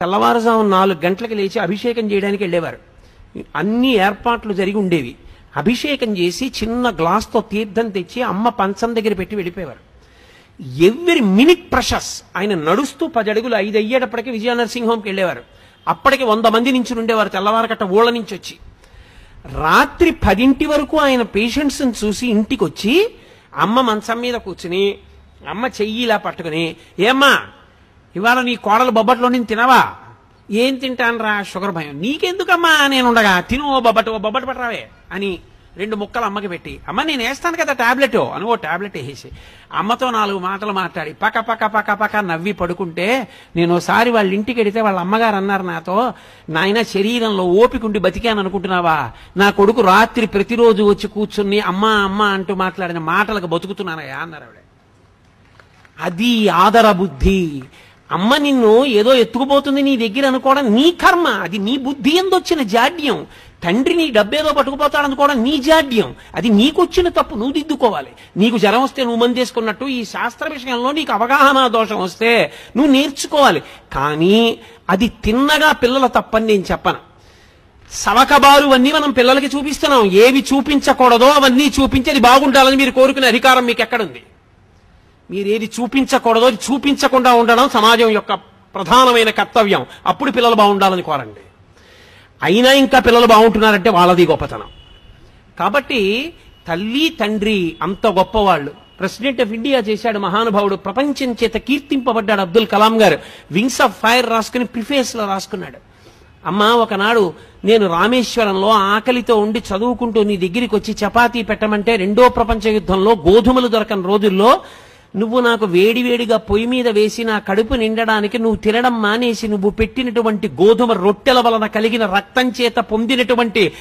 తెల్లవారుజాము నాలుగు గంటలకు లేచి అభిషేకం చేయడానికి వెళ్ళేవారు. అన్ని ఏర్పాట్లు జరిగి ఉండేవి. అభిషేకం చేసి చిన్న గ్లాస్తో తీర్థం తెచ్చి అమ్మ పంచం దగ్గర పెట్టి వెళ్ళిపోయేవారు. Every minute precious. ఆయన నడుస్తూ పది అడుగులు ఐదు అయ్యేటప్పటికి విజయ నరసింహంకి వెళ్ళేవారు. అప్పటికి వంద మంది నుంచి ఉండేవారు తెల్లవారకట్ట ఊళ్ళ నుంచి వచ్చి. రాత్రి పదింటి వరకు ఆయన పేషెంట్స్ని చూసి ఇంటికి వచ్చి అమ్మ మంచం మీద కూర్చుని అమ్మ చెయ్యి ఇలా పట్టుకుని ఏమ్మా ఇవాళ నీ కోడలు బొబ్బట్లో నేను తినవా? ఏం తింటాను రా షుగర్ భయం. నీకెందుకమ్మా నేను ఉండగా తిను ఓ బొబ్బట్ ఓ బొబ్బట్ పట్టరావే అని రెండు ముక్కలు అమ్మకి పెట్టి అమ్మ నేను వేస్తాను కదా టాబ్లెట్? అని ఓ టాబ్లెట్ వేసి అమ్మతో నాలుగు మాటలు మాట్లాడి పక్క పక్క పక్క పక్క నవ్వి పడుకుంటే నేను ఒకసారి వాళ్ళ ఇంటికి వెడితే వాళ్ళ అమ్మగారు అన్నారు నాతో నాయన శరీరంలో ఓపికండి బతికాను అనుకుంటున్నావా? నా కొడుకు రాత్రి ప్రతిరోజు వచ్చి కూర్చుని అమ్మ అమ్మ అంటూ మాట్లాడిన మాటలకు బతుకుతున్నానయ్యా అన్నారు ఆవిడ. అది ఆదర బుద్ధి అమ్మ నిన్ను ఏదో ఎత్తుకుపోతుంది నీ దగ్గర అనుకోవడం నీ కర్మ. అది నీ బుద్ధి ఎందొచ్చిన జాడ్యం. తండ్రి నీ డబ్బేదో పట్టుకుపోతాడు అనుకోవడం నీ జాడ్యం. అది నీకొచ్చిన తప్పు నువ్వు దిద్దుకోవాలి. నీకు జ్వరం వస్తే నువ్వు మందేసుకున్నట్టు ఈ శాస్త్ర విషయంలో నీకు అవగాహన దోషం వస్తే నువ్వు నేర్చుకోవాలి. కానీ అది తిన్నగా పిల్లల తప్పని నేను చెప్పను. సవకబారు అన్నీ మనం పిల్లలకి చూపిస్తున్నాం. ఏవి చూపించకూడదో అవన్నీ చూపించి అది బాగుండాలని మీరు కోరుకునే అధికారం మీకు ఎక్కడుంది మీరేది చూపించకూడదు చూపించకూడదో అది చూపించకుండా ఉండడం సమాజం యొక్క ప్రధానమైన కర్తవ్యం. అప్పుడు పిల్లలు బాగుండాలని కోరండి. అయినా ఇంకా పిల్లలు బాగుంటున్నారంటే వాళ్ళది గొప్పతనం. కాబట్టి తల్లి తండ్రి అంత గొప్పవాళ్ళు. ప్రెసిడెంట్ ఆఫ్ ఇండియా చేశాడు మహానుభావుడు. ప్రపంచం చేత కీర్తింపబడ్డాడు అబ్దుల్ కలాం గారు. వింగ్స్ ఆఫ్ ఫైర్ రాసుకుని ప్రిఫేస్లో రాసుకున్నాడు. అమ్మా ఒకనాడు నేను రామేశ్వరంలో ఆకలితో ఉండి చదువుకుంటూ నీ దగ్గరికి వచ్చి చపాతీ పెట్టమంటే రెండో ప్రపంచ యుద్ధంలో గోధుమలు దొరకని రోజుల్లో నువ్వు నాకు వేడివేడిగా పొయ్యి మీద వేసి నా కడుపు నిండడానికి నువ్వు తినడం మానేసి నువ్వు పెట్టినటువంటి గోధుమ రొట్టెల వలన కలిగిన రక్తం చేత పొందినటువంటి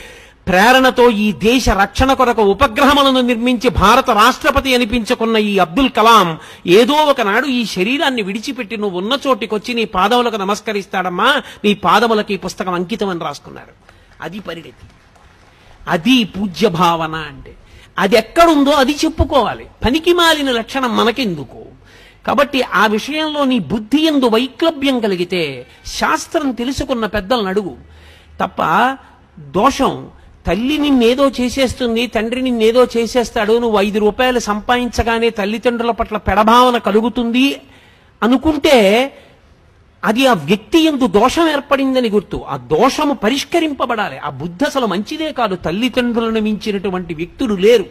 ప్రేరణతో ఈ దేశ రక్షణ కొరకు ఉపగ్రహములను నిర్మించి భారత రాష్ట్రపతి అనిపించుకున్న ఈ అబ్దుల్ కలాం ఏదో ఒకనాడు ఈ శరీరాన్ని విడిచిపెట్టి నువ్వు ఉన్న చోటికొచ్చి నీ పాదములకు నమస్కరిస్తాడమ్మా నీ పాదములకు ఈ పుస్తకం అంకితం అని రాసుకున్నారు. అది పరిణితి. అది పూజ్య భావన అంటే. అది ఎక్కడుందో అది చెప్పుకోవాలి. పనికి మాలిన లక్షణం మనకెందుకు? కాబట్టి ఆ విషయంలో నీ బుద్ధి ఎందు వైక్లభ్యం కలిగితే శాస్త్రం తెలుసుకున్న పెద్దలను అడుగు. తప్ప దోషం తల్లి నిన్నేదో చేసేస్తుంది తండ్రి నిన్నేదో చేసేస్తాడు నువ్వు ఐదు రూపాయలు సంపాదించగానే తల్లిదండ్రుల పట్ల పెడభావన కలుగుతుంది అనుకుంటే అది ఆ వ్యక్తి ఎందు దోషం ఏర్పడిందని గుర్తు. ఆ దోషము పరిష్కరింపబడాలి. ఆ బుద్ధి అసలు మంచిదే కాదు. తల్లిదండ్రులను మించినటువంటి వ్యక్తులు లేరు.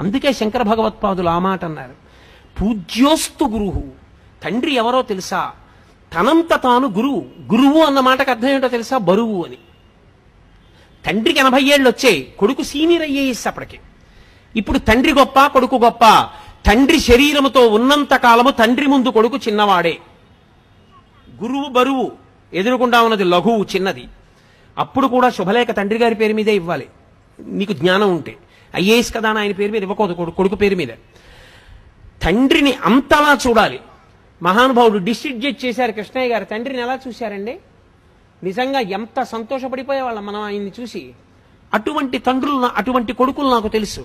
అందుకే శంకర భగవత్పాదులు ఆ మాట అన్నారు. పూజ్యోస్తు గురువు తండ్రి ఎవరో తెలుసా? తనంత తాను గురువు. గురువు అన్న మాటకు అర్థం ఏంటో తెలుసా? బరువు అని. తండ్రికి ఎనభై ఏళ్ళు వచ్చాయి. కొడుకు సీనియర్ అయ్యేసి అప్పటికి. ఇప్పుడు తండ్రి గొప్ప కొడుకు గొప్ప. తండ్రి శరీరముతో ఉన్నంత కాలము తండ్రి ముందు కొడుకు చిన్నవాడే. గురువు బరువు ఎదురుకుండా ఉన్నది లఘువు చిన్నది. అప్పుడు కూడా శుభలేఖ తండ్రి గారి పేరు మీదే ఇవ్వాలి. నీకు జ్ఞానం ఉంటే. ఐఏఎస్ కదా అని ఆయన పేరు మీద ఇవ్వకూడదు కొడుకు పేరు మీద. తండ్రిని అంతలా చూడాలి. మహానుభావుడు డిస్ట్రిక్ట్ జడ్జ్ చేశారు కృష్ణయ్య గారు. తండ్రిని ఎలా చూశారండి? నిజంగా ఎంత సంతోషపడిపోయేవాళ్ళం మనం ఆయన్ని చూసి. అటువంటి తండ్రులు అటువంటి కొడుకులు నాకు తెలుసు.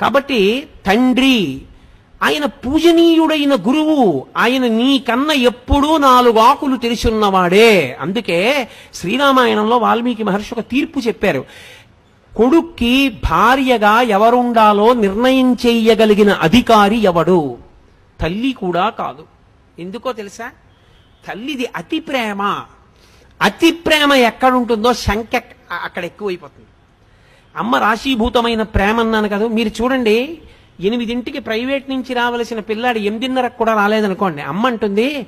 కాబట్టి తండ్రి ఆయన పూజనీయుడైన గురువు. ఆయన నీ కన్న ఎప్పుడూ నాలుగు ఆకులు తెలిసున్నవాడే అందుకే శ్రీరామాయణంలో వాల్మీకి మహర్షి ఒక తీర్పు చెప్పారు. కొడుక్కి భార్యగా ఎవరుండాలో నిర్ణయం చేయగలిగిన అధికారి ఎవడు? తల్లి కూడా కాదు. ఎందుకో తెలుసా? తల్లిది అతి ప్రేమ. అతి ప్రేమ ఎక్కడుంటుందో శంక అక్కడ ఎక్కువైపోతుంది. అమ్మ రాశీభూతమైన ప్రేమ అన్నాను కదా మీరు చూడండి. ఎనిమిదింటికి ప్రైవేట్ నుంచి రావలసిన పిల్లాడు ఎనిమిదిన్నరకు కూడా రాలేదనుకోండి. అమ్మ అంటుంది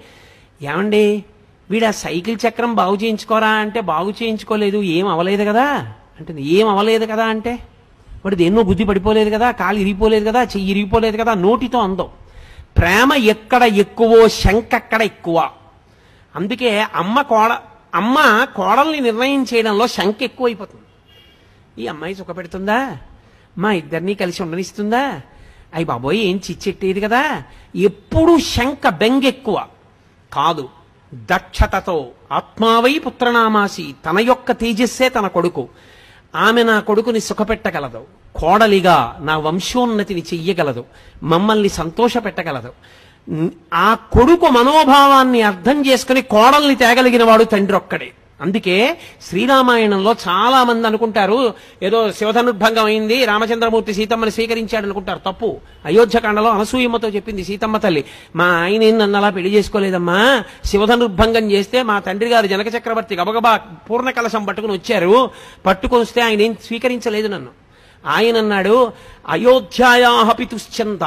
ఏమండి వీడు ఆ సైకిల్ చక్రం బాగు చేయించుకోరా అంటే బాగు చేయించుకోలేదు ఏం అవలేదు కదా? అంటుంది ఏం అవలేదు కదా అంటే వాడు దేన్నో బుద్ధి పడిపోలేదు కదా కాలు ఇరిగిపోలేదు కదా చెయ్యి ఇరిగిపోలేదు కదా నోటితో అందం. ప్రేమ ఎక్కడ ఎక్కువో శంకక్కడ ఎక్కువ. అందుకే అమ్మ కోడ అమ్మ కోడల్ని నిర్ణయం చేయడంలో శంక ఎక్కువైపోతుంది. ఈ అమ్మాయి సుఖపెడుతుందా? మా ఇద్దరినీ కలిసి ఉండనిస్తుందా? అయ్యి బాబోయ్ ఏం చిచ్చెట్టేది కదా? ఎప్పుడూ శంక బెంగెక్కువ. కాదు దక్షతతో. ఆత్మావై పుత్రనామాసి తన యొక్క తేజస్సే తన కొడుకు. ఆమె నా కొడుకుని సుఖపెట్టగలదు. కోడలిగా నా వంశోన్నతిని చెయ్యగలదు. మమ్మల్ని సంతోషపెట్టగలదు. ఆ కొడుకు మనోభావాన్ని అర్థం చేసుకుని కోడల్ని తేగలిగిన వాడు తండ్రి ఒక్కడే. అందుకే శ్రీరామాయణంలో చాలా మంది అనుకుంటారు ఏదో శివధనుర్భంగం అయింది రామచంద్రమూర్తి సీతమ్మని స్వీకరించాడు అనుకుంటారు తప్పు. అయోధ్యకాండలో అనసూయమ్మతో చెప్పింది సీతమ్మ తల్లి. మా ఆయన ఏం నన్ను అలా పెళ్ళి చేసుకోలేదమ్మా? శివధనుర్భంగం చేస్తే మా తండ్రి గారు జనక చక్రవర్తి గబగబా పూర్ణ కలశం పట్టుకుని వచ్చారు. పట్టుకొని వస్తే ఆయన ఏం స్వీకరించలేదు నన్ను. ఆయన అన్నాడు అయోధ్యాయా పితుశ్చంద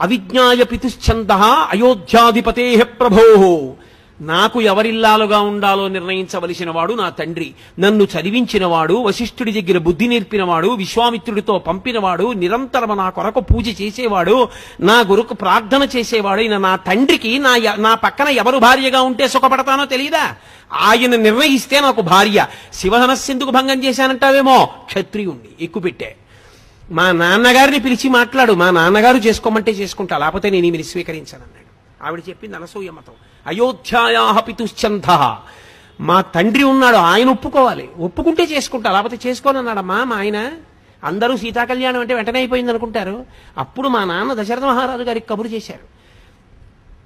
అవిజ్ఞాయ పితుశ్చంద అయోధ్యాధిపతే ప్రభో నాకు ఎవరిల్లాలుగా ఉండాలో నిర్ణయించవలసిన వాడు నా తండ్రి. నన్ను చదివించినవాడు వశిష్ఠుడి దగ్గర బుద్ధి నేర్పినవాడు విశ్వామిత్రుడితో పంపినవాడు నిరంతరం నా కొరకు పూజ చేసేవాడు నా గురుకు ప్రార్థన చేసేవాడు నా తండ్రికి నా నా పక్కన ఎవరు భార్యగా ఉంటే సుఖపడతానో తెలియదా ఆయన నిర్ణయిస్తే నాకు భార్య. శివధనస్సెందుకు భంగం చేశానంటావేమో? క్షత్రియుణ్ణి ఎక్కుపెట్టే. మా నాన్నగారిని పిలిచి మాట్లాడు. మా నాన్నగారు చేసుకోమంటే చేసుకుంటా లేకపోతే నేను ఈమెను స్వీకరించానన్నాడు. ఆవిడ చెప్పింది అనసూయమ్మతో అయోధ్యాయా పితుశ్చంధ. మా తండ్రి ఉన్నాడు ఆయన ఒప్పుకోవాలి. ఒప్పుకుంటే చేసుకుంటా లేకపోతే చేసుకోనన్నాడమ్మా మా ఆయన. అందరూ సీతాకళ్యాణం అంటే వెంటనే అయిపోయింది అనుకుంటారు అప్పుడు మా నాన్న దశరథ మహారాజు గారికి కబురు చేశారు.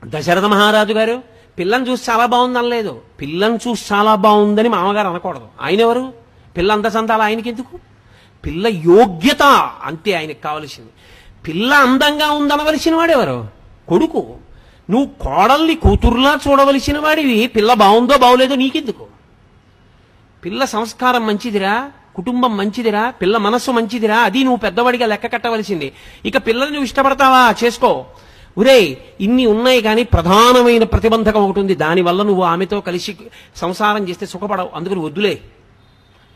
దశరథ మహారాజు గారు పిల్లని చూసి చాలా బాగుంది అనలేదు పిల్లని చూసి చాలా బాగుందని మామగారు అనకూడదు. ఆయన ఎవరు? పిల్ల అంత సంతాలు ఆయనకి ఎందుకు పిల్ల యోగ్యత అంతే ఆయనకు కావలసింది. పిల్ల అందంగా ఉందనవలసిన వాడెవరు కొడుకు. నువ్వు కోడల్ని కూతురులా చూడవలసిన వాడివి. పిల్ల బాగుందో బాగోలేదో నీకెందుకు? పిల్ల సంస్కారం మంచిదిరా కుటుంబం మంచిదిరా పిల్ల మనస్సు మంచిదిరా అది నువ్వు పెద్దవాడిగా లెక్క కట్టవలసింది. ఇక పిల్లల్ని నువ్వు ఇష్టపడతావా? చేసుకో. ఉరే ఇన్ని ఉన్నాయి కానీ ప్రధానమైన ప్రతిబంధకం ఒకటి ఉంది. దానివల్ల నువ్వు ఆమెతో కలిసి సంసారం చేస్తే సుఖపడవు. అందుకని వద్దులే.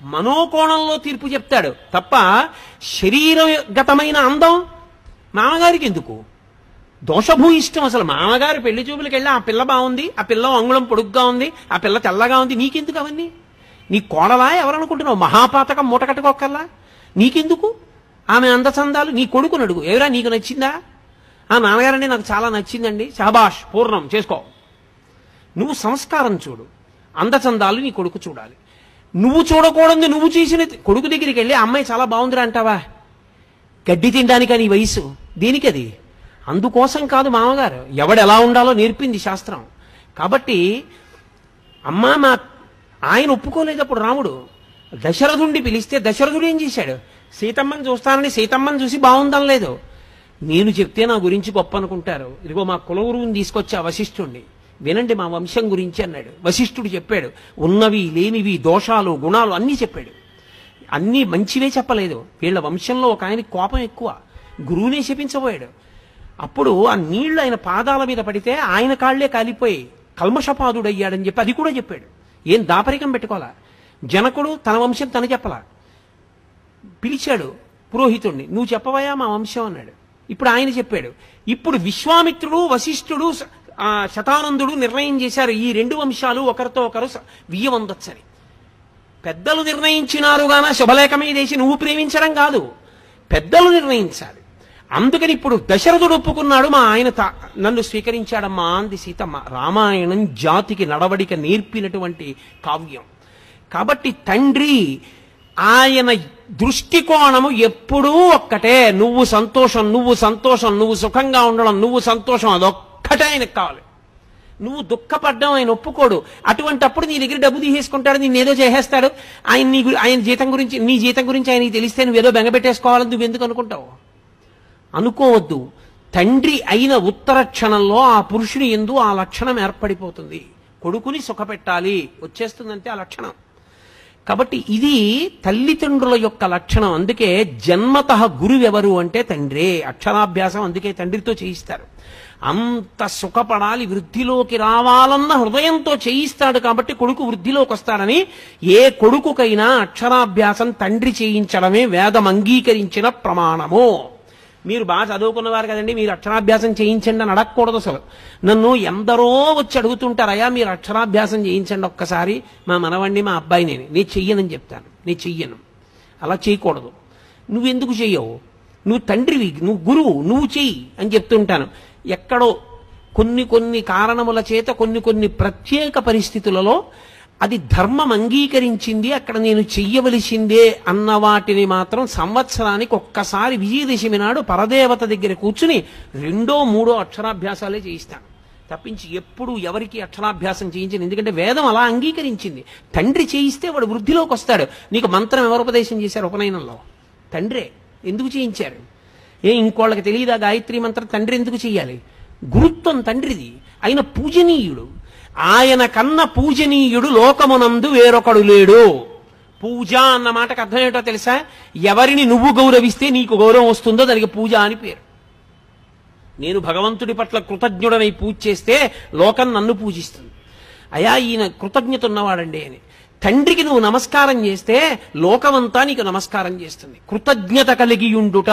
మనోకోణంలో తీర్పు చెప్తాడు. తప్ప శరీరగతమైన అందం మామగారికి ఎందుకు దోషభూయిష్టం అసలు. మామగారు పెళ్ళి చూపులకు వెళ్ళి ఆ పిల్ల బాగుంది ఆ పిల్ల అంగుళం పొడుగ్గా ఉంది ఆ పిల్ల తెల్లగా ఉంది నీకెందుకు అవన్నీ? నీ కోడలా ఎవరనుకుంటున్నావు? మహాపాతకం మూట కట్టుకోకల్లా నీకెందుకు? ఆమె అందచందాలు నీ కొడుకుని అడుగు ఎవరా నీకు నచ్చిందా? ఆ నాన్నగారండి నాకు చాలా నచ్చిందండి. షాబాష్ పూర్ణం చేసుకో. నువ్వు సంస్కారం చూడు. అందచందాలు నీ కొడుకు చూడాలి. నువ్వు చూడకూడదు నువ్వు చేసిన కొడుకు దగ్గరికి వెళ్ళి అమ్మాయి చాలా బాగుందిరా అంటావా? గడ్డి తినడానికి నీ వయసు దేనికది? అందుకోసం కాదు మామగారు. ఎవడు ఎలా ఉండాలో నేర్పింది శాస్త్రం. కాబట్టి అమ్మా మా ఆయన ఒప్పుకోలేదు అప్పుడు రాముడు దశరథుండి పిలిస్తే దశరథుడు ఏం చేశాడు? సీతమ్మని చూస్తానని సీతమ్మని చూసి బాగుందనలేదు నేను చెప్తే నా గురించి గొప్ప అనుకుంటారు. ఇదిగో మా కులగురువుని తీసుకొచ్చి ఆ వశిష్ఠుణ్ణి. వినండి మా వంశం గురించి అన్నాడు. వశిష్ఠుడు చెప్పాడు ఉన్నవి లేనివి దోషాలు గుణాలు అన్నీ చెప్పాడు. అన్నీ మంచివే చెప్పలేదు. వీళ్ళ వంశంలో ఒక ఆయనకి కోపం ఎక్కువ. గురువునే శపించబోయాడు. అప్పుడు ఆ నీళ్ళు ఆయన పాదాల మీద పడితే ఆయన కాళ్ళే కాలిపోయి కల్మషపాదుడయ్యాడని చెప్పి అది కూడా చెప్పాడు. ఏం దాపరికం పెట్టుకోవాలా? జనకుడు తన వంశం తన చెప్పలా? పిలిచాడు పురోహితుణ్ణి నువ్వు చెప్పవయా మా వంశం అన్నాడు. ఇప్పుడు ఆయన చెప్పాడు ఇప్పుడు విశ్వామిత్రుడు వశిష్ఠుడు శతానందుడు నిర్ణయం చేశారు. ఈ రెండు వంశాలు ఒకరితో ఒకరు వియ్యవందొచ్చని. పెద్దలు నిర్ణయించినారు గాన శుభలేఖ మీదేసి నువ్వు ప్రేమించడం కాదు. పెద్దలు నిర్ణయించాలి. అందుకని ఇప్పుడు దశరథుడు ఒప్పుకున్నాడు మా ఆయన నన్ను స్వీకరించాడమ్మా అంది సీతమ్మ. రామాయణం జాతికి నడవడిక నేర్పినటువంటి కావ్యం. కాబట్టి తండ్రి ఆయన దృష్టికోణము ఎప్పుడూ ఒక్కటే. నువ్వు సంతోషం నువ్వు సంతోషం నువ్వు సుఖంగా ఉండడం నువ్వు సంతోషం అదొక్కటే ఆయనకు కావాలి. నువ్వు దుఃఖపడ్డం ఆయన ఒప్పుకోడు. అటువంటప్పుడు నీ దగ్గర డబ్బు తీసేసుకుంటాడు నేను ఏదో చేసేస్తాడు. ఆయన నీ ఆయన జీతం గురించి నీ జీతం గురించి ఆయనకి తెలిస్తే నువ్వు ఏదో బెంగపెట్టేసుకోవాలని నువ్వు ఎందుకు అనుకుంటావు? అనుకోవద్దు. తండ్రి అయిన ఉత్తర క్షణంలో ఆ పురుషుని ఎందు ఆ లక్షణం ఏర్పడిపోతుంది. కొడుకుని సుఖపెట్టాలి. వచ్చేస్తుందంటే ఆ లక్షణం. కాబట్టి ఇది తల్లిదండ్రుల యొక్క లక్షణం. అందుకే జన్మత గురువెవరు అంటే తండ్రే. అక్షరాభ్యాసం అందుకే తండ్రితో చేయిస్తారు. అంత సుఖపడాలి వృద్ధిలోకి రావాలన్న హృదయంతో చేయిస్తాడు కాబట్టి కొడుకు వృద్ధిలోకి వస్తాడని ఏ కొడుకుకైనా అక్షరాభ్యాసం తండ్రి చేయించడమే వేదం అంగీకరించిన ప్రమాణము. మీరు బాగా చదువుకున్నవారు కదండి మీరు అక్షరాభ్యాసం చేయించండి అని అడగకూడదు అసలు. నన్ను ఎందరో వచ్చి అడుగుతుంటారయ్యా మీరు అక్షరాభ్యాసం చేయించండి ఒక్కసారి. మా మనవండి మా అబ్బాయి నేను. నీ చెయ్యనని చెప్తాను. నేను చెయ్యను. అలా చేయకూడదు. నువ్వెందుకు చెయ్యవు? నువ్వు తండ్రివి నువ్వు గురువు నువ్వు చెయ్యి అని చెప్తుంటాను. ఎక్కడో కొన్ని కొన్ని కారణముల చేత కొన్ని కొన్ని ప్రత్యేక పరిస్థితులలో అది ధర్మం అంగీకరించింది అక్కడ నేను చెయ్యవలసిందే అన్న వాటిని మాత్రం సంవత్సరానికి ఒక్కసారి విజయదశమి నాడు పరదేవత దగ్గర కూర్చుని రెండో మూడో అక్షరాభ్యాసాలే చేయిస్తాను. తప్పించి ఎప్పుడు ఎవరికి అక్షరాభ్యాసం చేయించింది ఎందుకంటే వేదం అలా అంగీకరించింది. తండ్రి చేయిస్తే వాడు వృద్ధిలోకి వస్తాడు. నీకు మంత్రం ఎవరు ఉపదేశం చేశారు ఉపనయనంలో? తండ్రే. ఎందుకు చేయించారు? ఏ ఇంకోళ్ళకి తెలియదా గాయత్రి మంత్రం? తండ్రి ఎందుకు చేయాలి? గురుత్వం తండ్రిది. ఆయన పూజనీయుడు ఆయన కన్న పూజనీయుడు లోకమునందు వేరొకడు లేడు. పూజ అన్న మాటకు అర్థం ఏంటో తెలుసా? ఎవరిని నువ్వు గౌరవిస్తే నీకు గౌరవం వస్తుందో దానికి పూజ అని పేరు. నేను భగవంతుడి పట్ల కృతజ్ఞుడనై పూజ చేస్తే లోకం నన్ను పూజిస్తుంది. అయా ఈయన కృతజ్ఞత ఉన్నవాడండి అని. తండ్రికి నువ్వు నమస్కారం చేస్తే లోకమంతా నీకు నమస్కారం చేస్తుంది. కృతజ్ఞత కలిగియుండుట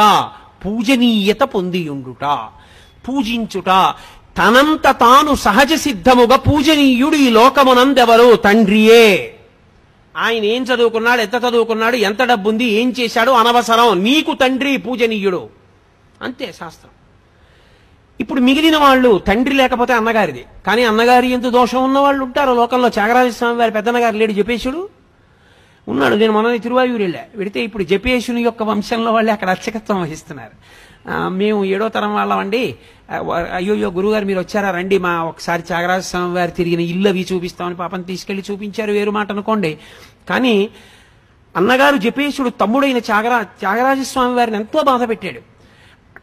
పూజనీయత పొందియుండుట పూజించుట తనంత తాను సహజ సిద్ధముగా పూజనీయుడు ఈ లోకమునందెవరు? తండ్రియే. ఆయన ఏం చదువుకున్నాడు? ఎంత చదువుకున్నాడు? ఎంత డబ్బుంది? ఏం చేశాడు? అనవసరం. నీకు తండ్రి పూజనీయుడు. అంతే శాస్త్రం. ఇప్పుడు మిగిలిన వాళ్ళు తండ్రి లేకపోతే అన్నగారిది. కానీ అన్నగారి ఎంత దోషం ఉన్న వాళ్ళు ఉంటారు. లోకంలో చాగరాజ స్వామి వారి పెద్దన్నగారు లేడు జపేశుడు. ఉన్నాడు. నేను మొన్న తిరువాయూరు వెళ్ళా. వెడితే ఇప్పుడు జపేశుని యొక్క వంశంలో వాళ్ళే అక్కడ అర్చకత్వం వహిస్తున్నారు. మేము ఏడో తరం వాళ్ళమండి. అండి వ- అయ్యోయ్యో గురుగారు మీరు వచ్చారా? రండి మా ఒకసారి త్యాగరాజ స్వామి వారు తిరిగిన ఇల్లు అవి చూపిస్తామని పాపం తీసుకెళ్ళి చూపించారు వేరు మాట అనుకోండి. కానీ అన్నగారు జపేశుడు తమ్ముడైన త్యాగరా త్యాగరాజస్వామి వారిని ఎంతో బాధ పెట్టాడు.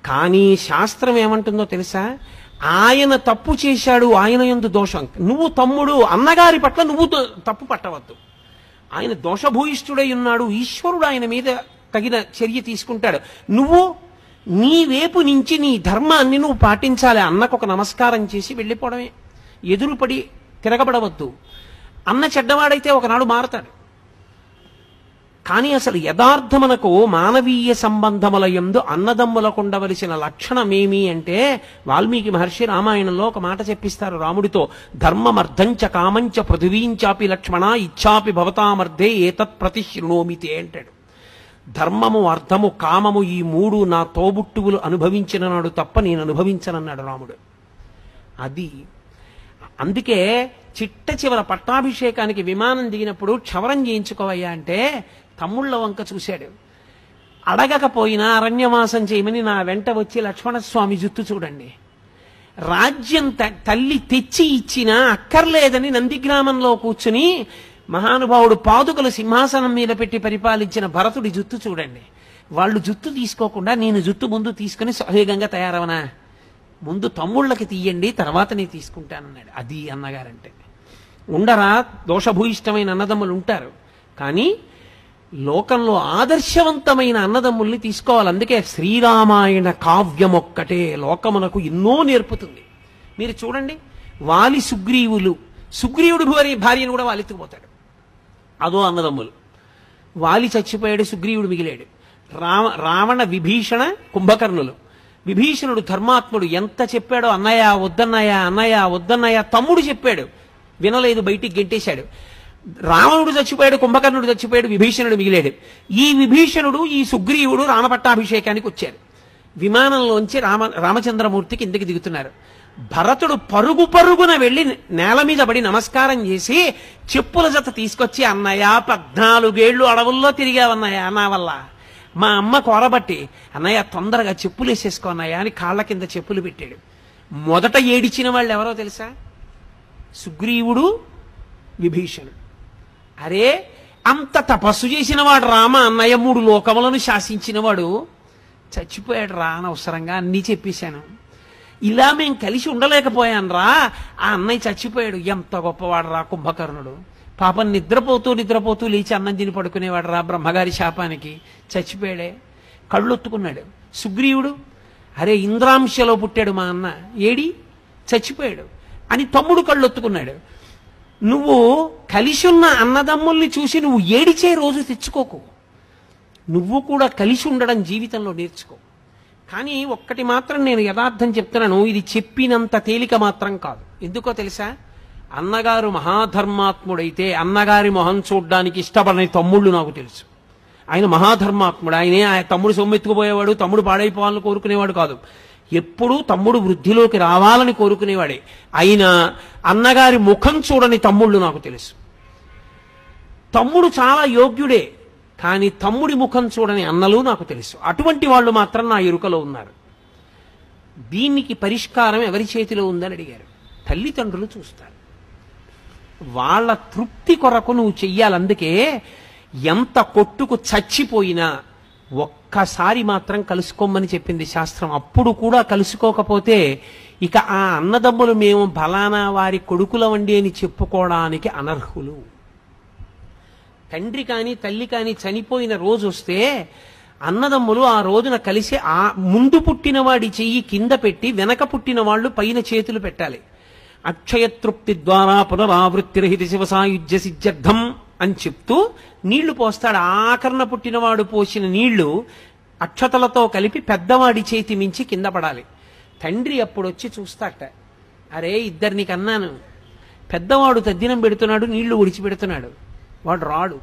కానీ శాస్త్రం ఏమంటుందో తెలుసా? ఆయన తప్పు చేశాడు ఆయన ఎందు దోషం. నువ్వు తమ్ముడు అన్నగారి పట్ల నువ్వు తప్పు పట్టవద్దు. ఆయన దోషభూయిష్ఠుడై ఉన్నాడు ఈశ్వరుడు ఆయన మీద తగిన చర్య తీసుకుంటాడు. నువ్వు నీ వేపు నుంచి నీ ధర్మాన్ని నువ్వు పాటించాలి అన్నకు ఒక నమస్కారం చేసి వెళ్ళిపోవడమే. ఎదురుపడి తిరగబడవద్దు. అన్న చెడ్డవాడైతే ఒకనాడు మారతాడు. కానీ అసలు యథార్థమనకు మానవీయ సంబంధముల యందు అన్నదమ్ములకు ఉండవలసిన లక్షణమేమి అంటే వాల్మీకి మహర్షి రామాయణంలో ఒక మాట చెప్పిస్తారు రాముడితో ధర్మమర్ధంచ కామంచ పృథివీంచాపి లక్ష్మణ ఇచ్చాపి భవతామర్థే ఏతత్ ప్రతిశృణోమితే అంటాడు. ధర్మము అర్థము కామము ఈ మూడు నా తోబుట్టువులు అనుభవించిన నాడు తప్ప నేను అనుభవించనన్నాడు రాముడు. అది అందుకే చిట్ట చివర పట్టాభిషేకానికి విమానం దిగినప్పుడు క్షవరం చేయించుకోవయ్యా అంటే తమ్ముళ్ళ వంక చూశాడు. అడగకపోయినా అరణ్యవాసం చేయమని నా వెంట వచ్చి లక్ష్మణస్వామి జుత్తు చూడండి. రాజ్యం త- తల్లి తెచ్చి ఇచ్చినా అక్కర్లేదని నందిగ్రామంలో కూర్చుని మహానుభావుడు పాదుకలు సింహాసనం మీద పెట్టి పరిపాలించిన భరతుడి జుత్తు చూడండి. వాళ్ళు జుత్తు తీసుకోకుండా నేను జుత్తు ముందు తీసుకుని సహేగంగా తయారవనా? ముందు తమ్ముళ్ళకి తీయండి తర్వాత నేను తీసుకుంటానన్నాడు. అది అన్నగారంటే. ఉండరా? దోషభూయిష్టమైన అన్నదమ్ములు ఉంటారు కానీ లోకంలో ఆదర్శవంతమైన అన్నదమ్ముల్ని తీసుకోవాలి. అందుకే శ్రీరామాయణ కావ్యం ఒక్కటే లోకమునకు ఎన్నో నేర్పుతుంది. మీరు చూడండి వాలి సుగ్రీవులు. సుగ్రీవుడు భార్యను కూడా వాలెత్తుకుపోతాడు. అదో అన్నదమ్ములు. వాలి చచ్చిపోయాడు సుగ్రీవుడు మిగిలాడు. రామ రావణ విభీషణ కుంభకర్ణులు. విభీషణుడు ధర్మాత్ముడు ఎంత చెప్పాడో అన్నయ్య వద్దన్నయ్య అన్నయ్య వద్దన్నయ్య తమ్ముడు చెప్పాడు. వినలేదు బయటికి గెంటేశాడు. రావణుడు చచ్చిపోయాడు కుంభకర్ణుడు చచ్చిపోయాడు విభీషణుడు మిగిలాడు. ఈ విభీషణుడు ఈ సుగ్రీవుడు రామపట్టాభిషేకానికి వచ్చారు. విమానంలోంచి రామ రామచంద్రమూర్తి కిందకి దిగుతున్నారు. భరతుడు పరుగు పరుగున వెళ్ళి నేల మీద పడి నమస్కారం చేసి చెప్పుల జత తీసుకొచ్చి అన్నయ్య పద్నాలుగేళ్ళు అడవుల్లో తిరిగావన్నయ్య నా వల్ల. మా అమ్మ కోరబట్టి అన్నయ్య తొందరగా చెప్పులు వేసేసుకో అన్నయ్య అని కాళ్ళ కింద చెప్పులు పెట్టాడు. మొదట ఏడిచిన వాళ్ళు ఎవరో తెలుసా? సుగ్రీవుడు విభీషణుడు. అరే అంత తపస్సు చేసినవాడు రామ అన్నయ్య మూడు లోకములను శాసించినవాడు చచ్చిపోయాడు రా అనవసరంగా అన్నీ చెప్పేశాను. ఇలా మేము కలిసి ఉండలేకపోయాను రా ఆ అన్నయ్య చచ్చిపోయాడు. ఎంత గొప్పవాడు రా కుంభకర్ణుడు. పాపం నిద్రపోతూ నిద్రపోతూ లేచి అన్నం తిని పడుకునేవాడు రా బ్రహ్మగారి శాపానికి. చచ్చిపోయాడే. కళ్ళొత్తుకున్నాడు. సుగ్రీవుడు అరే ఇంద్రాంశలో పుట్టాడు మా అన్న. ఏడి? చచ్చిపోయాడు. అని తమ్ముడు కళ్ళొత్తుకున్నాడు. నువ్వు కలిసి ఉన్న అన్నదమ్ముల్ని చూసి నువ్వు ఏడిచే రోజు తెచ్చుకోకు. నువ్వు కూడా కలిసి ఉండడం జీవితంలో నేర్చుకో. కానీ ఒక్కటి మాత్రం నేను యథార్థం చెప్తున్నాను. ఇది చెప్పినంత తేలిక మాత్రం కాదు. ఎందుకో తెలుసా? అన్నగారు మహాధర్మాత్ముడైతే అన్నగారి మొహం చూడడానికి ఇష్టపడని తమ్ముళ్ళు నాకు తెలుసు. ఆయన మహాధర్మాత్ముడు. ఆయనే ఆయన తమ్ముడు సొమ్మెత్తుకుపోయేవాడు తమ్ముడు పాడైపోవాలని కోరుకునేవాడు కాదు. ఎప్పుడూ తమ్ముడు వృద్ధిలోకి రావాలని కోరుకునేవాడే. అయినా అన్నగారి ముఖం చూడని తమ్ముళ్ళు నాకు తెలుసు. తమ్ముడు చాలా యోగ్యుడే. కానీ తమ్ముడి ముఖం చూడని అన్నలు నాకు తెలుసు. అటువంటి వాళ్ళు మాత్రం నా ఎరుకలో ఉన్నారు. దీనికి పరిష్కారం ఎవరి చేతిలో ఉందని అడిగారు. తల్లిదండ్రులు చూస్తారు. వాళ్ళ తృప్తి కొరకు నువ్వు చెయ్యాలి అందుకే ఎంత కొట్టుకు చచ్చిపోయినా ఒక్కసారి మాత్రం కలుసుకోమని చెప్పింది శాస్త్రం. అప్పుడు కూడా కలుసుకోకపోతే ఇక ఆ అన్నదమ్ములు మేము బలానా వారి కొడుకుల వండి అని చెప్పుకోవడానికి అనర్హులు. తండ్రి కానీ తల్లి కానీ చనిపోయిన రోజు వస్తే అన్నదమ్ములు ఆ రోజున కలిసి ఆ ముందు పుట్టిన వాడి చెయ్యి కింద పెట్టి వెనక పుట్టిన వాళ్ళు పైన చేతులు పెట్టాలి. అక్షయతృప్తి ద్వారా పునరావృత్తిరహిత శివ సాయుధ్య సిద్ధ్యర్థం అని చెప్తూ నీళ్ళు పోస్తాడు. ఆకరణ పుట్టినవాడు పోసిన నీళ్ళు అక్షతలతో కలిపి పెద్దవాడి చేతి మించి కింద పడాలి. తండ్రి అప్పుడొచ్చి చూస్తాట అరే ఇద్దరిని కన్నాను. పెద్దవాడు తద్దినం పెడుతున్నాడు నీళ్ళు ఒడిచిపెడుతున్నాడు వాడు రాడు.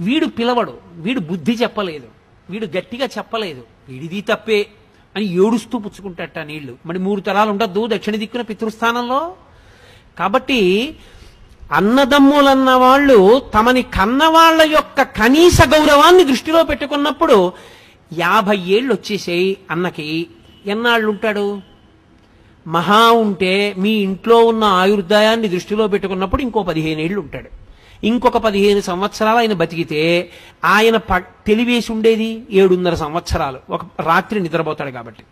వీడు పిలవడు. వీడు బుద్ధి చెప్పలేదు. వీడు గట్టిగా చెప్పలేదు. వీడిది తప్పే అని ఏడుస్తూ పుచ్చుకుంటాట నీళ్ళు. మరి మూడు తరాలు ఉండద్దు. దక్షిణ దిక్కున పితృస్థానంలో. కాబట్టి అన్నదమ్ములన్న వాళ్ళు తమని కన్నవాళ్ళ యొక్క కనీస గౌరవాన్ని దృష్టిలో పెట్టుకున్నప్పుడు యాభై ఏళ్ళు వచ్చేసేయి అన్నకి. ఎన్నాళ్ళు ఉంటాడు? మహా ఉంటే మీ ఇంట్లో ఉన్న ఆయుర్దాయాన్ని దృష్టిలో పెట్టుకున్నప్పుడు ఇంకో పదిహేను ఏళ్ళు ఉంటాడు. ఇంకొక పదిహేను సంవత్సరాలు ఆయన బతికితే ఆయన ప- తెలివేసి ఉండేది ఏడున్నర సంవత్సరాలు. ఒక రాత్రి నిద్రపోతాడు కాబట్టి.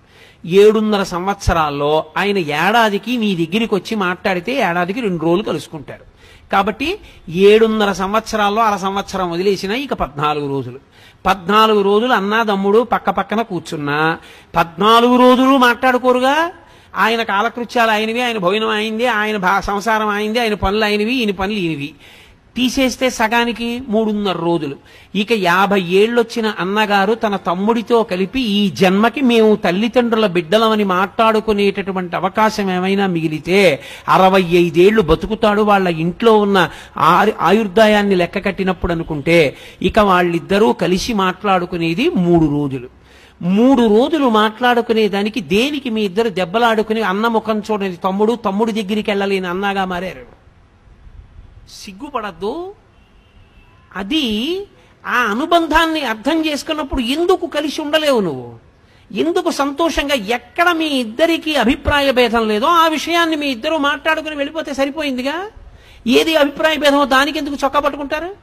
ఏడున్నర సంవత్సరాల్లో ఆయన ఏడాదికి మీ దగ్గరికి వచ్చి మాట్లాడితే ఏడాదికి రెండు రోజులు కలుసుకుంటారు. కాబట్టి ఏడున్నర సంవత్సరాల్లో అర సంవత్సరం వదిలేసిన ఇక పద్నాలుగు రోజులు. పద్నాలుగు రోజులు అన్నాదమ్ముడు పక్క పక్కన కూర్చున్నా పద్నాలుగు రోజులు మాట్లాడుకోరుగా. ఆయన కాలకృత్యాలు ఆయనవి ఆయన భోజనం అయింది ఆయన భా సంసారం అయింది ఆయన పనులు అయినవి ఈయన పనులు ఈయనవి. తీసేస్తే సగానికి మూడున్నర రోజులు. ఇక యాభై ఏళ్ళొచ్చిన అన్నగారు తన తమ్ముడితో కలిపి ఈ జన్మకి మేము తల్లిదండ్రుల బిడ్డలమని మాట్లాడుకునేటటువంటి అవకాశం ఏమైనా మిగిలితే అరవై ఐదేళ్ళు బతుకుతాడు వాళ్ళ ఇంట్లో ఉన్న ఆయుర్దాయాన్ని లెక్క కట్టినప్పుడు అనుకుంటే ఇక వాళ్ళిద్దరూ కలిసి మాట్లాడుకునేది మూడు రోజులు. మూడు రోజులు మాట్లాడుకునే దానికి దేనికి మీ ఇద్దరు దెబ్బలాడుకుని అన్న ముఖం చూడని తమ్ముడు తమ్ముడి దగ్గరికి వెళ్ళలేని అన్నగా మారారు. సిగ్గుపడద్దు. అది ఆ అనుబంధాన్ని అర్థం చేసుకున్నప్పుడు ఎందుకు కలిసి ఉండలేవు నువ్వు? ఎందుకు సంతోషంగా ఎక్కడ మీ ఇద్దరికీ అభిప్రాయ భేదం లేదో ఆ విషయాన్ని మీ ఇద్దరు మాట్లాడుకుని వెళ్ళిపోతే సరిపోయిందిగా? ఏది అభిప్రాయ భేదమో దానికి ఎందుకు చొక్కా పట్టుకుంటారు?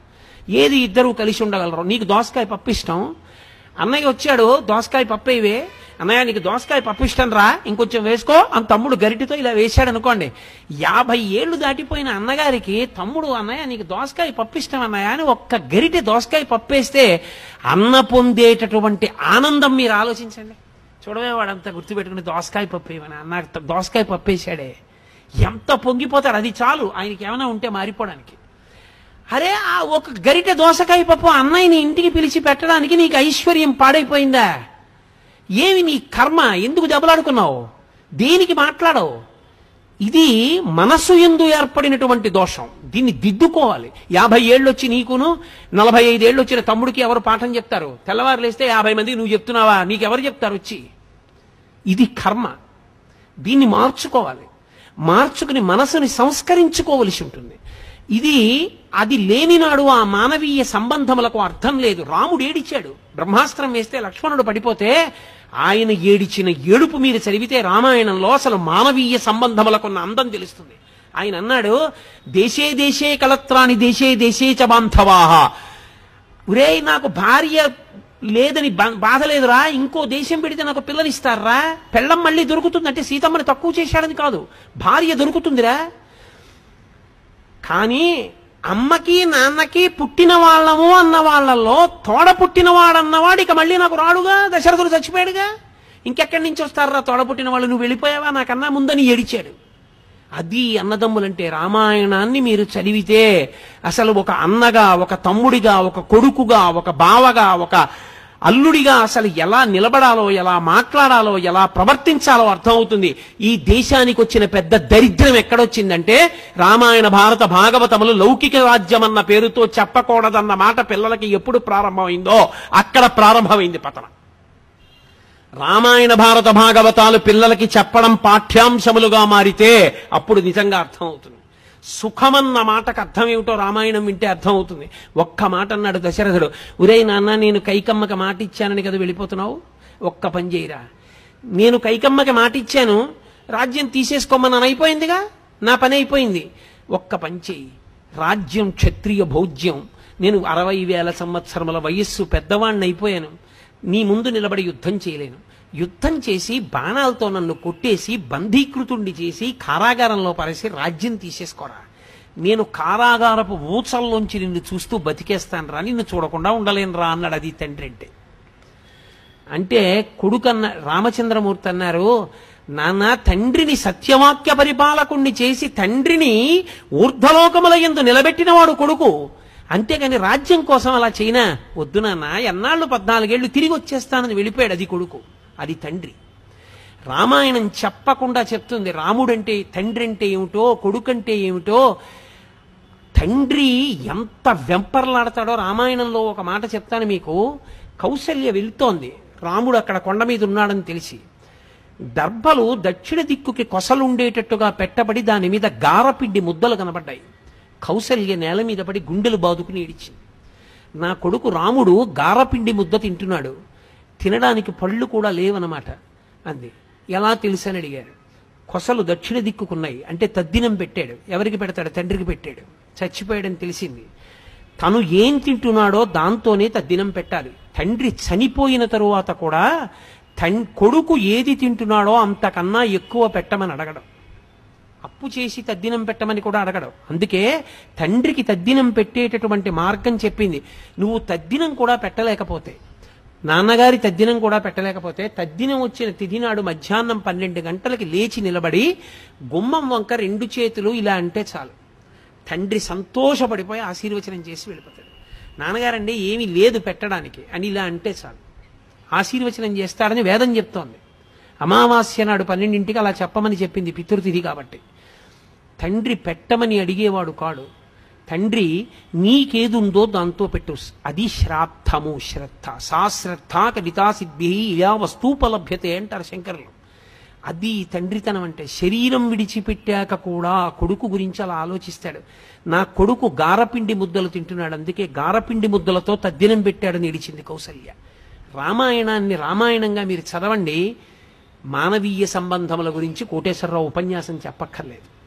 ఏది ఇద్దరు కలిసి ఉండగలరు? నీకు దోసకాయ పప్పు ఇష్టం. అన్నయ్య వచ్చాడు దోసకాయ పప్పు ఇవే అన్నయ్య నీకు దోసకాయ పప్పు ఇష్టం రా ఇంకొంచెం వేసుకో. అని తమ్ముడు గరిటితో ఇలా వేశాడు అనుకోండి. యాభై ఏళ్ళు దాటిపోయిన అన్నగారికి తమ్ముడు అన్నయ్య నీకు దోసకాయ పప్పు ఇష్టం అన్నయ్య అని ఒక్క గరిటి దోసకాయ పప్పు వేస్తే అన్న పొందేటటువంటి ఆనందం మీరు ఆలోచించండి. చూడవే వాడంతా గుర్తుపెట్టుకుని దోసకాయ పప్పు ఏమని అన్న దోసకాయ పప్పు వేసాడే ఎంత పొంగిపోతారు? అది చాలు. ఆయనకి ఏమైనా ఉంటే మారిపోవడానికి. అరే ఆ ఒక గరిట దోసకాయ పప్పు అన్నయ్యని ఇంటికి పిలిచి పెట్టడానికి నీకు ఐశ్వర్యం పాడైపోయిందా? ఏమి నీ కర్మ? ఎందుకు దెబ్బలాడుకున్నావు దేనికి మాట్లాడవు? ఇది మనస్సు ఎందు ఏర్పడినటువంటి దోషం. దీన్ని దిద్దుకోవాలి. యాభై ఏళ్ళు వచ్చి నీకును నలభై ఐదేళ్ళు వచ్చిన తమ్ముడికి ఎవరు పాఠం చెప్తారు? తెల్లవారు లేస్తే యాభై మంది నువ్వు చెప్తున్నావా? నీకెవరు చెప్తారు వచ్చి? ఇది కర్మ. దీన్ని మార్చుకోవాలి. మార్చుకుని మనసుని సంస్కరించుకోవలసి ఉంటుంది. ఇది అది లేనినాడు ఆ మానవీయ సంబంధములకు అర్థం లేదు. రాముడు ఏడిచాడు. బ్రహ్మాస్త్రం వేస్తే లక్ష్మణుడు పడిపోతే ఆయన ఏడిచిన ఏడుపు మీరు చదివితే రామాయణంలో అసలు మానవీయ సంబంధములకున్న అందం తెలుస్తుంది. ఆయన అన్నాడు దేశే దేశే కలత్రాని దేశే దేశే చ బాంధవాహ ఒరే నాకు భార్య లేదని బా- బాధ లేదురా. ఇంకో దేశం పెడితే నాకు పిల్లనిస్తారా పెళ్ళం మళ్ళీ దొరుకుతుందంటే సీతమ్మని తక్కువ చేశాడని కాదు. భార్య దొరుకుతుందిరా. కానీ అమ్మకి నాన్నకి పుట్టిన వాళ్ళము అన్న వాళ్ళల్లో తోడ పుట్టినవాడన్నవాడు ఇక మళ్ళీ నాకు రాడుగా? దశరథుడు చచ్చిపోయాడుగా? ఇంకెక్కడి నుంచి వస్తారా తోడ పుట్టిన వాళ్ళు నువ్వు వెళ్ళిపోయావా? నాకన్నా ముందని ఏడిచాడు. అది అన్నదమ్ములంటే రామాయణాన్ని మీరు చదివితే అసలు ఒక అన్నగా ఒక తమ్ముడిగా ఒక కొడుకుగా ఒక బావగా ఒక అల్లుడిగా అసలు ఎలా నిలబడాలో ఎలా మాట్లాడాలో ఎలా ప్రవర్తించాలో అర్థమవుతుంది. ఈ దేశానికి వచ్చిన పెద్ద దరిద్రం ఎక్కడొచ్చిందంటే రామాయణ భారత భాగవతములు లౌకిక రాజ్యం అన్న పేరుతో చెప్పకూడదన్న మాట పిల్లలకి ఎప్పుడు ప్రారంభమైందో అక్కడ ప్రారంభమైంది పతనం. రామాయణ భారత భాగవతాలు పిల్లలకి చెప్పడం పాఠ్యాంశములుగా మారితే అప్పుడు నిజంగా అర్థమవుతుంది. సుఖమన్న మాటకు అర్థం ఏమిటో రామాయణం వింటే అర్థం అవుతుంది ఒక్క మాట అన్నాడు దశరథుడు ఉరే నాన్న నేను కైకమ్మకి మాట ఇచ్చానని కదా వెళ్ళిపోతున్నావు? ఒక్క పని చేయరా. నేను కైకమ్మకి మాట ఇచ్చాను రాజ్యం తీసేసుకోమని అయిపోయిందిగా? నా పని అయిపోయింది. ఒక్క పని చేయి. రాజ్యం క్షత్రియ భోజ్యం. నేను అరవై వేల సంవత్సరముల వయస్సు పెద్దవాణ్ణి అయిపోయాను నీ ముందు నిలబడి యుద్ధం చేయలేను. యుద్ధం చేసి బాణాలతో నన్ను కొట్టేసి బంధీకృతుణ్ణి చేసి కారాగారంలో పరేసి రాజ్యం తీసేసుకోరా. నేను కారాగారపు ఊచల్లోంచి నిన్ను చూస్తూ బతికేస్తాను రా నిన్ను చూడకుండా ఉండలేను రా అన్నాడు అది తండ్రి అంటే. అంటే కొడుకన్న రామచంద్రమూర్తి అన్నారు నాన్న తండ్రిని సత్యవాక్య పరిపాలకుణ్ణి చేసి తండ్రిని ఊర్ధ్వలోకముల ఎందు నిలబెట్టినవాడు కొడుకు. అంతేగాని రాజ్యం కోసం అలా చైనా వద్దు నాన్న ఎన్నాళ్ళు పద్నాలుగేళ్ళు తిరిగి వచ్చేస్తానని వెళ్ళిపోయాడు అది కొడుకు. అది తండ్రి. రామాయణం చెప్పకుండా చెప్తుంది రాముడంటే తండ్రి అంటే ఏమిటో కొడుకంటే ఏమిటో తండ్రి ఎంత వెంపర్లాడతాడో రామాయణంలో ఒక మాట చెప్తాను మీకు. కౌసల్య వెళుతోంది. రాముడు అక్కడ కొండ మీద ఉన్నాడని తెలిసి. దర్భలు దక్షిణ దిక్కుకి కొసలుండేటట్టుగా పెట్టబడి దాని మీద గారపిడ్డి ముద్దలు కనబడ్డాయి. కౌసల్య నేల మీద పడి గుండెలు బాదుకుని ఏడిచింది. నా కొడుకు రాముడు గారపిండి ముద్ద తింటున్నాడు. తినడానికి పళ్ళు కూడా లేవన్నమాట అంది. ఎలా తెలుసని అడిగారు. కొసలు దక్షిణ దిక్కుకున్నాయి. అంటే తద్దినం పెట్టాడు. ఎవరికి పెడతాడు? తండ్రికి పెట్టాడు. చచ్చిపోయాడని తెలిసింది. తను ఏం తింటున్నాడో దాంతోనే తద్దినం పెట్టాలి. తండ్రి చనిపోయిన తరువాత కూడా తన్ కొడుకు ఏది తింటున్నాడో అంతకన్నా ఎక్కువ పెట్టమని అడగడం. అప్పు చేసి తద్దినం పెట్టమని కూడా అడగడం. అందుకే తండ్రికి తద్దినం పెట్టేటటువంటి మార్గం చెప్పింది. నువ్వు తద్దినం కూడా పెట్టలేకపోతే నాన్నగారి తద్దినం కూడా పెట్టలేకపోతే తద్దినం వచ్చిన తిథి నాడు మధ్యాహ్నం పన్నెండు గంటలకి లేచి నిలబడి గుమ్మం వంక రెండు చేతులు ఇలా అంటే చాలు. తండ్రి సంతోషపడిపోయి ఆశీర్వచనం చేసి వెళ్ళిపోతాడు. నాన్నగారండి ఏమీ లేదు పెట్టడానికి అని ఇలా అంటే చాలు. ఆశీర్వచనం చేస్తాడని వేదం చెప్తోంది. అమావాస్య నాడు పన్నెండింటికి అలా చెప్పమని చెప్పింది పితృతిథి కాబట్టి. తండ్రి పెట్టమని అడిగేవాడు కాడు. తండ్రి నీకేదుందో దాంతో పెట్టు. అది శ్రాద్ధము శ్రద్ధ. సా శ్రద్ధ కవితా సిద్ధి ఇలా వస్తూపలభ్యతే అంటారు శంకరులు. అది తండ్రితనం అంటే శరీరం విడిచిపెట్టాక కూడా కొడుకు గురించి అలా ఆలోచిస్తాడు. నా కొడుకు గారపిండి ముద్దలు తింటున్నాడు. అందుకే గారపిండి ముద్దలతో తద్దినం పెట్టాడని నిడిచింది కౌసల్య. రామాయణాన్ని రామాయణంగా మీరు చదవండి. మానవీయ సంబంధముల గురించి కోటేశ్వరరావు ఉపన్యాసం చెప్పక్కర్లేదు.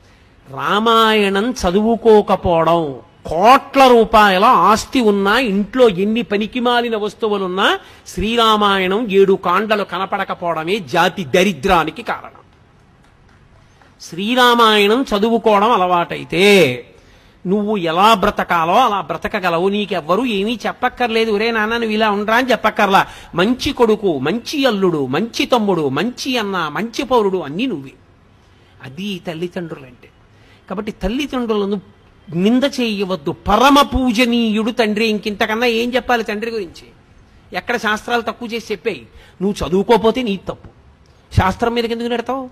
రామాయణం చదువుకోకపోవడం కోట్ల రూపాయల ఆస్తి ఉన్నా ఇంట్లో ఎన్ని పనికిమాలిన వస్తువులున్నా శ్రీరామాయణం ఏడు కాండలు కనపడకపోవడమే జాతి దరిద్రానికి కారణం. శ్రీరామాయణం చదువుకోవడం అలవాటైతే నువ్వు ఎలా బ్రతకాలో అలా బ్రతకగలవు. నీకెవ్వరూ ఏమీ చెప్పక్కర్లేదు. ఒరే నాన్న నువ్వు ఇలా ఉండరా అని చెప్పక్కర్లా. మంచి కొడుకు మంచి అల్లుడు మంచి తమ్ముడు మంచి అన్న మంచి పౌరుడు అన్నీ నువ్వే. అది తల్లిదండ్రులంటే. కాబట్టి తల్లిదండ్రులను నింద చేయవద్దు. పరమ పూజనీయుడు తండ్రి. ఇంకింతకన్నా ఏం చెప్పాలి తండ్రి గురించి? ఎక్కడ శాస్త్రాలు తక్కువ చేసి చెప్పాయి? నువ్వు చదువుకోపోతే నీ తప్పు. శాస్త్రం మీదకి ఎందుకు నెడతావు?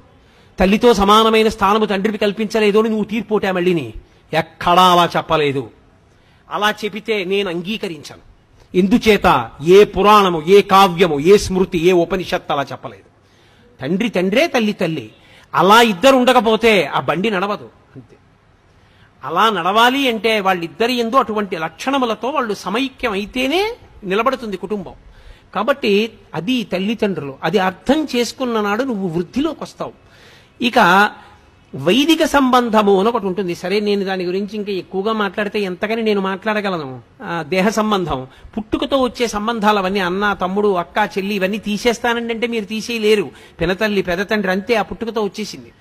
తల్లితో సమానమైన స్థానము తండ్రికి కల్పించలేదు అని నువ్వు తీర్పోటా మళ్ళీని. ఎక్కడా అలా చెప్పలేదు. అలా చెబితే నేను అంగీకరించను. ఎందుచేత? ఏ పురాణము ఏ కావ్యము ఏ స్మృతి ఏ ఉపనిషత్తు అలా చెప్పలేదు. తండ్రి తండ్రే తల్లి తల్లి. అలా ఇద్దరు ఉండకపోతే ఆ బండి నడవదు. అంతే. అలా నడవాలి అంటే వాళ్ళిద్దరి ఎందు అటువంటి లక్షణములతో వాళ్ళు సమైక్యం అయితేనే నిలబడుతుంది కుటుంబం. కాబట్టి అది తల్లిదండ్రులు అది అర్థం చేసుకున్న నాడు నువ్వు వృద్ధిలోకి వస్తావు. ఇక వైదిక సంబంధము అని ఒకటి ఉంటుంది. సరే నేను దాని గురించి ఇంకా ఎక్కువగా మాట్లాడితే ఎంతకని నేను మాట్లాడగలను? దేహ సంబంధం. పుట్టుకతో వచ్చే సంబంధాలు అవన్నీ అన్న తమ్ముడు అక్క చెల్లి ఇవన్నీ తీసేస్తానండి అంటే మీరు తీసేయలేరు. పినతల్లి పెదతండ్రి అంతే ఆ పుట్టుకతో వచ్చేసింది.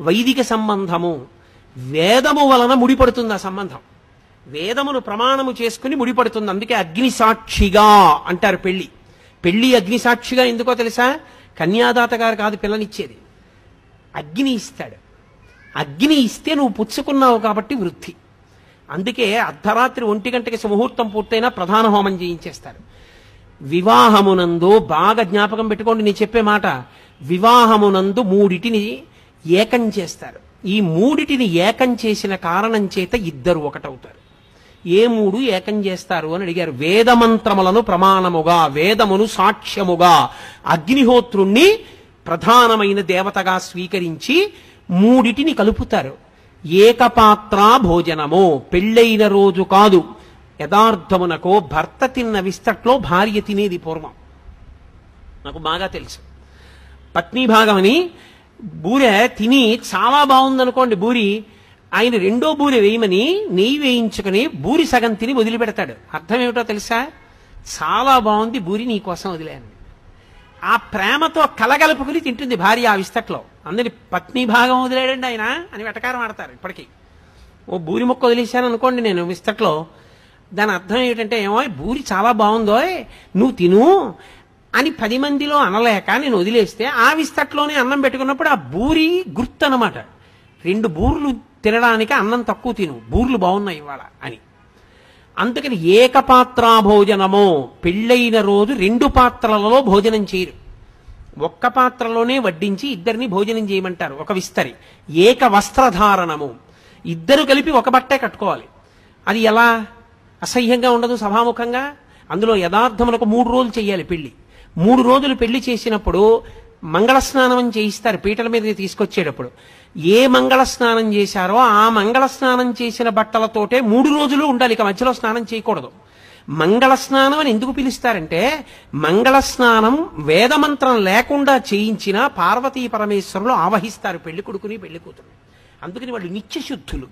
వైదిక సంబంధము వేదము వలన ముడిపడుతుంది ఆ సంబంధం. వేదమును ప్రమాణము చేసుకుని ముడిపడుతుంది. అందుకే అగ్ని సాక్షిగా అంటారు పెళ్ళి పెళ్ళి అగ్ని సాక్షిగా ఎందుకో తెలుసా? కన్యాదాత గారు కాదు పిల్లనిచ్చేది. అగ్ని ఇస్తాడు. అగ్ని ఇస్తే నువ్వు పుచ్చుకున్నావు కాబట్టి వృద్ధి. అందుకే అర్ధరాత్రి ఒంటి గంటకి సుముహూర్తం పూర్తయినా ప్రధాన హోమం చేయించేస్తారు. వివాహమునందు బాగా జ్ఞాపకం పెట్టుకోండి నేను చెప్పే మాట. వివాహమునందు మూడిటిని ఏకం చేస్తారు. ఈ మూడిటిని ఏకం చేసిన కారణం చేత ఇద్దరు ఒకటవుతారు. ఏ మూడు ఏకం చేస్తారు అని అడిగారు. వేదమంత్రములను ప్రమాణముగా వేదమును సాక్ష్యముగా అగ్నిహోత్రుణ్ణి ప్రధానమైన దేవతగా స్వీకరించి మూడిటిని కలుపుతారు. ఏకపాత్ర భోజనము పెళ్ళైన రోజు కాదు. యథార్థమునకో భర్త తిన్న విస్తట్లో భార్య తినేది పూర్వం. నాకు బాగా తెలుసు. పత్ని భాగమని బూరె తిని చాలా బాగుందనుకోండి బూరి. ఆయన రెండో బూరె వేయమని నెయ్యి వేయించుకుని బూరి సగం తిని వదిలిపెడతాడు. అర్థం ఏమిటో తెలుసా? చాలా బాగుంది బూరి నీ కోసం వదిలేను ఆ ప్రేమతో కలగలుపుకుని తింటుంది భార్య ఆ విస్తట్లో. అందరి పత్ని భాగం వదిలేడండి ఆయన అని వెటకారం ఆడతారు ఇప్పటికీ. ఓ బూరి మొక్క వదిలేశాను అనుకోండి నేను విస్తట్లో. దాని అర్థం ఏమిటంటే ఏమో బూరి చాలా బాగుందో నువ్వు తిను. అని పది మందిలో అనలేక నేను వదిలేస్తే ఆ విస్తట్లోనే అన్నం పెట్టుకున్నప్పుడు ఆ బూరి గుర్తు అనమాట రెండు బూర్లు తినడానికి అన్నం తక్కువ తిను బూర్లు బాగున్నాయి ఇవాళ అని. అందుకని ఏకపాత్రా భోజనము పెళ్ళైన రోజు రెండు పాత్రలలో భోజనం చేయరు. ఒక్క పాత్రలోనే వడ్డించి ఇద్దరిని భోజనం చేయమంటారు ఒక విస్తరి. ఏక వస్త్రధారణము. ఇద్దరు కలిపి ఒక బట్టే కట్టుకోవాలి. అది ఎలా? అసహ్యంగా ఉండదు సభాముఖంగా? అందులో యథార్థములకు మూడు రోజులు చేయాలి పెళ్ళి మూడు రోజులు పెళ్ళి చేసినప్పుడు మంగళ స్నానం చేయిస్తారు పీటల మీద తీసుకొచ్చేటప్పుడు. ఏ మంగళ స్నానం చేశారో ఆ మంగళ స్నానం చేసిన బట్టలతోటే మూడు రోజులు ఉండాలి ఇక మధ్యలో స్నానం చేయకూడదు. మంగళ స్నానం అని ఎందుకు పిలుస్తారంటే మంగళ స్నానం వేదమంత్రం లేకుండా చేయించిన పార్వతీ పరమేశ్వరులు ఆవహిస్తారు పెళ్ళి కొడుకుని పెళ్ళి కూతురు. అందుకని వాళ్ళు నిత్యశుద్ధులు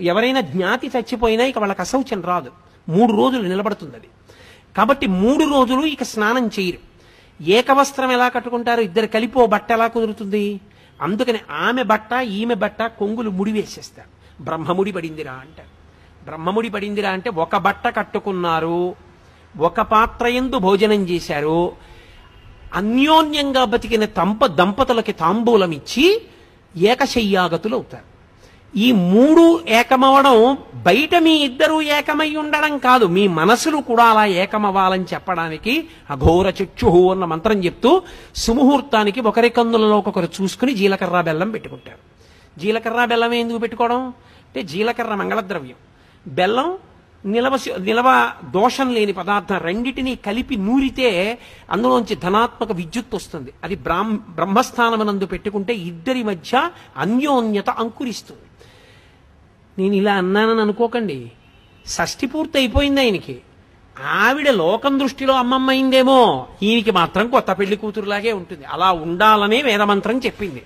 ఎవరైనా జ్ఞాతి చచ్చిపోయినా ఇక వాళ్ళకి అశౌచం రాదు. మూడు రోజులు నిలబడుతుంది అది కాబట్టి మూడు రోజులు ఇక స్నానం చేయరు. ఏకవస్త్రం ఎలా కట్టుకుంటారు? ఇద్దరు కలిపి ఓ బట్ట ఎలా కుదురుతుంది? అందుకని ఆమె బట్ట ఈమె బట్ట కొంగులు ముడి వేసేస్తారు. బ్రహ్మముడి పడిందిరా అంటారు బ్రహ్మముడి పడిందిరా అంటే ఒక బట్ట కట్టుకున్నారు. ఒక పాత్ర ఎందు భోజనం చేశారు. అన్యోన్యంగా బతికిన తంప దంపతులకి తాంబూలం ఇచ్చి ఏకశయ్యాగతులు అవుతారు ఈ మూడు ఏకమవడం బయట మీ ఇద్దరు ఏకమై ఉండడం కాదు. మీ మనసులు కూడా అలా ఏకమవ్వాలని చెప్పడానికి అఘోర చక్షుహు అన్న మంత్రం చెప్తూ సుముహూర్తానికి ఒకరి కందులలో ఒకరు చూసుకుని జీలకర్ర బెల్లం పెట్టుకుంటారు. జీలకర్ర బెల్లం ఎందుకు పెట్టుకోవడం? అంటే జీలకర్ర మంగళద్రవ్యం. బెల్లం నిలవ నిలవ దోషం లేని పదార్థం రెండిటిని కలిపి నూరితే అందులోంచి ధనాత్మక విద్యుత్ వస్తుంది. అది బ్రాహ్మ బ్రహ్మస్థానమునందు పెట్టుకుంటే ఇద్దరి మధ్య అన్యోన్యత అంకురిస్తుంది. నేను ఇలా అన్నానని అనుకోకండి. షష్ఠి పూర్తి అయిపోయింది ఆయనకి. ఆవిడ లోకం దృష్టిలో అమ్మమ్మ అయిందేమో ఈయనకి మాత్రం కొత్త పెళ్ళి కూతురులాగే ఉంటుంది. అలా ఉండాలనే వేదమంత్రం చెప్పింది.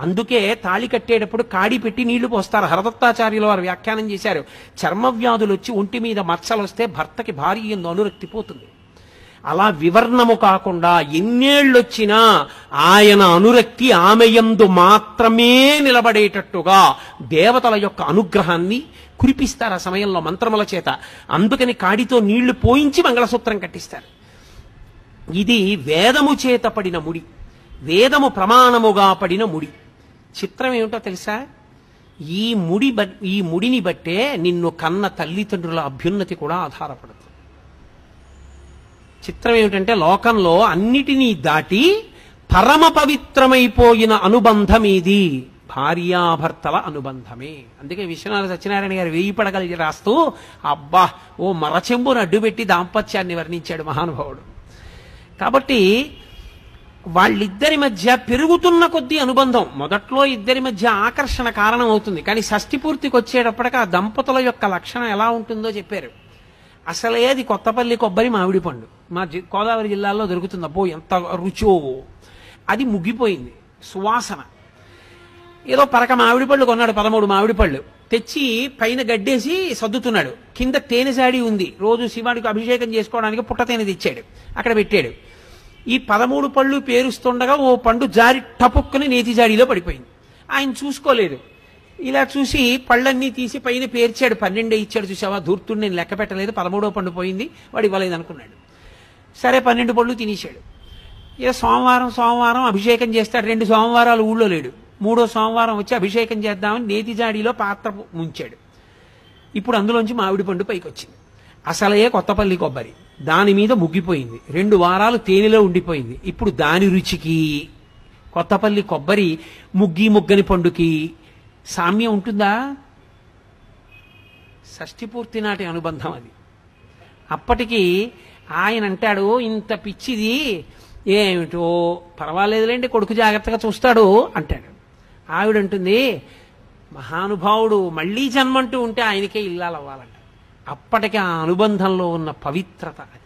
అందుకే తాళి కట్టేటప్పుడు కాడి పెట్టి నీళ్ళు పోస్తారు. హరదత్తాచార్యులు వారు వ్యాఖ్యానం చేశారు. చర్మ వ్యాధులు వచ్చి ఒంటి మీద మచ్చలు వస్తే భర్తకి భారీ ఎందు అనురక్తి పోతుంది. అలా వివర్ణము కాకుండా ఎన్నేళ్ళొచ్చినా ఆయన అనురక్తి ఆమెయందు మాత్రమే నిలబడేటట్టుగా దేవతల యొక్క అనుగ్రహాన్ని కురిపిస్తారు ఆ సమయంలో మంత్రముల చేత. అందుకని కాడితో నీళ్ళు పోయించి మంగళసూత్రం కట్టిస్తారు. ఇది వేదము చేత పడిన ముడి. వేదము ప్రమాణముగా పడిన ముడి. చిత్రం ఏమిటో తెలుసా? ఈ ముడి బట్ ఈ ముడిని బట్టే నిన్ను కన్న తల్లిదండ్రుల అభ్యున్నతి కూడా ఆధారపడుతుంది. చిత్రం ఏమిటంటే లోకంలో అన్నిటినీ దాటి పరమ పవిత్రమైపోయిన అనుబంధం ఇది భార్యాభర్తల అనుబంధమే. అందుకే విశ్వనాథ సత్యనారాయణ గారు వేయి పడగలిగి రాస్తూ అబ్బా ఓ మరచెంబును అడ్డుపెట్టి దాంపత్యాన్ని వర్ణించాడు మహానుభావుడు. కాబట్టి వాళ్ళిద్దరి మధ్య పెరుగుతున్న కొద్దీ అనుబంధం మొదట్లో ఇద్దరి మధ్య ఆకర్షణ కారణం అవుతుంది కానీ షష్టి పూర్తికి వచ్చేటప్పటికి ఆ దంపతుల యొక్క లక్షణం ఎలా ఉంటుందో చెప్పారు. అసలే అది కొత్తపల్లి కొబ్బరి మామిడి పండు. మా జి- గోదావరి జిల్లాలో దొరుకుతుంది. అబ్బో ఎంత రుచో. అది ముగ్గిపోయింది సువాసన. ఏదో పరక మామిడి పళ్ళు కొన్నాడు పదమూడు మామిడి పళ్ళు. తెచ్చి పైన గడ్డేసి సర్దుతున్నాడు. కింద తేనె సాడి ఉంది. రోజు శివానికి అభిషేకం చేసుకోవడానికి పుట్ట తేనె తెచ్చాడు. అక్కడ పెట్టాడు. ఈ పదమూడు పళ్ళు పేరుస్తుండగా ఓ పండు జారి టపుక్కుని నేతి జాడీలో పడిపోయింది. ఆయన చూసుకోలేదు. ఇలా చూసి పళ్ళన్నీ తీసి పైన పేర్చాడు. పన్నెండే ఇచ్చాడు చూసావా? ధూర్తుడు నేను లెక్క పెట్టలేదు. పదమూడో పండు పోయింది. వాడు ఇవ్వలేదు అనుకున్నాడు. సరే పన్నెండు పళ్ళు తినేశాడు. ఇక సోమవారం సోమవారం అభిషేకం చేస్తాడు. రెండు సోమవారాలు ఊళ్ళో లేడు. మూడో సోమవారం వచ్చి అభిషేకం చేద్దామని నేతి జాడీలో పాత్ర ముంచాడు. ఇప్పుడు అందులోంచి మామిడి పండు పైకి వచ్చింది అసలే కొత్తపల్లి కొబ్బరి. దాని మీద ముగ్గిపోయింది. రెండు వారాలు తేనెలో ఉండిపోయింది. ఇప్పుడు దాని రుచికి కొత్తపల్లి కొబ్బరి ముగ్గి ముగ్గని పండుకి సామ్యం ఉంటుందా? షష్ఠిపూర్తి నాటి అనుబంధం అది. అప్పటికి ఆయన అంటాడు ఇంత పిచ్చిది ఏమిటో పర్వాలేదులేండి కొడుకు జాగ్రత్తగా చూస్తాడు అంటాడు. ఆవిడంటుంది మహానుభావుడు మళ్ళీ జన్మంటూ ఉంటే ఆయనకే ఇల్లాలు అవ్వాలంట. అప్పటికి ఆ అనుబంధంలో ఉన్న పవిత్రత అది.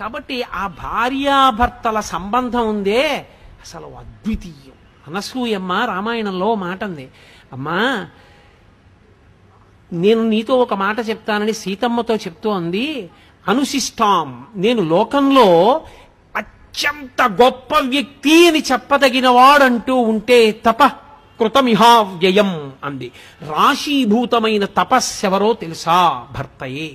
కాబట్టి ఆ భార్యాభర్తల సంబంధం ఉందే అసలు అద్వితీయం. అనసూయమ్మ రామాయణంలో మాట ఉంది అమ్మా నేను నీతో ఒక మాట చెప్తానని సీతమ్మతో చెప్తూ అంది. అనుశిష్టాం నేను లోకంలో అత్యంత గొప్ప వ్యక్తి అని చెప్పదగినవాడంటూ ఉంటే తప కృతమిహావ్యయం అంది. రాశీభూతమైన తపస్సెవరో తెలుసా భర్తయే?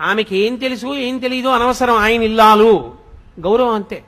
ఆమెకి ఏం తెలుసు ఏం తెలియదు అనవసరం ఆయన ఇల్లాలు. గౌరవం అంతే.